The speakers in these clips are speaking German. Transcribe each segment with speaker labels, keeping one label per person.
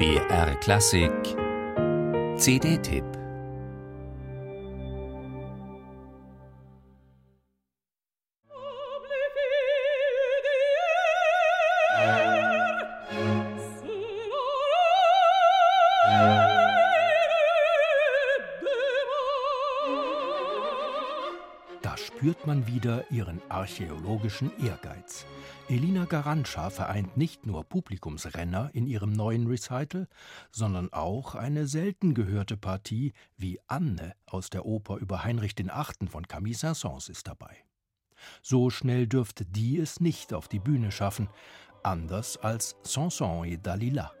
Speaker 1: BR Klassik. CD-Tipp
Speaker 2: Da spürt man wieder ihren archäologischen Ehrgeiz. Elina Garantscha vereint nicht nur Publikumsrenner in ihrem neuen Recital, sondern auch eine selten gehörte Partie wie Anne aus der Oper über Heinrich VIII. von Camille Saint-Saëns ist dabei. So schnell dürfte die es nicht auf die Bühne schaffen, anders als Sanson et Dalila.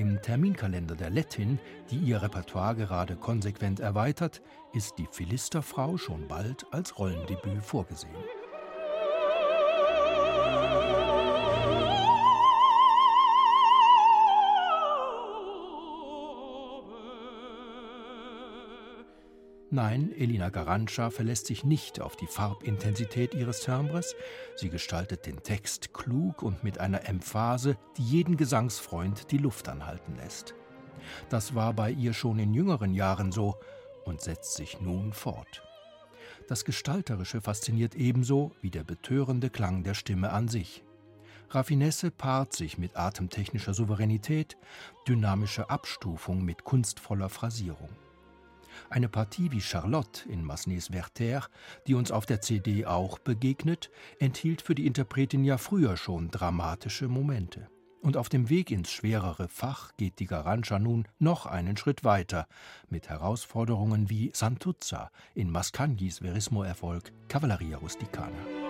Speaker 2: Im Terminkalender der Lettin, die ihr Repertoire gerade konsequent erweitert, ist die Philisterfrau schon bald als Rollendebüt vorgesehen. Nein, Elina Garantscha verlässt sich nicht auf die Farbintensität ihres Timbres. Sie gestaltet den Text klug und mit einer Emphase, die jeden Gesangsfreund die Luft anhalten lässt. Das war bei ihr schon in jüngeren Jahren so und setzt sich nun fort. Das Gestalterische fasziniert ebenso wie der betörende Klang der Stimme an sich. Raffinesse paart sich mit atemtechnischer Souveränität, dynamischer Abstufung mit kunstvoller Phrasierung. Eine Partie wie Charlotte in Massenets Werther, die uns auf der CD auch begegnet, enthielt für die Interpretin ja früher schon dramatische Momente. Und auf dem Weg ins schwerere Fach geht die Garantscha nun noch einen Schritt weiter, mit Herausforderungen wie Santuzza in Mascanghis Verismo-Erfolg Cavalleria Rusticana.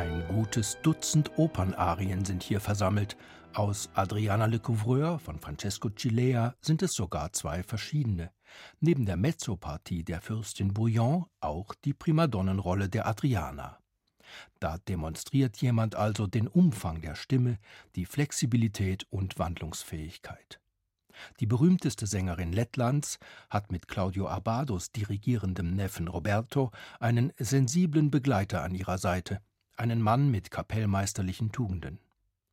Speaker 2: Ein gutes Dutzend Opernarien sind hier versammelt. Aus Adriana Le Couvreur von Francesco Cilea sind es sogar zwei verschiedene. Neben der Mezzopartie der Fürstin Bouillon auch die Primadonnenrolle der Adriana. Da demonstriert jemand also den Umfang der Stimme, die Flexibilität und Wandlungsfähigkeit. Die berühmteste Sängerin Lettlands hat mit Claudio Abados dirigierendem Neffen Roberto einen sensiblen Begleiter an ihrer Seite, einen Mann mit kapellmeisterlichen Tugenden.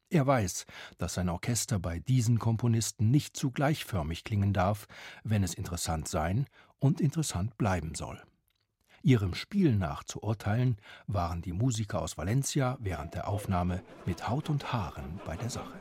Speaker 2: Er weiß, dass sein Orchester bei diesen Komponisten nicht zu gleichförmig klingen darf, wenn es interessant sein und interessant bleiben soll. Ihrem Spiel nach zu urteilen, waren die Musiker aus Valencia während der Aufnahme mit Haut und Haaren bei der Sache.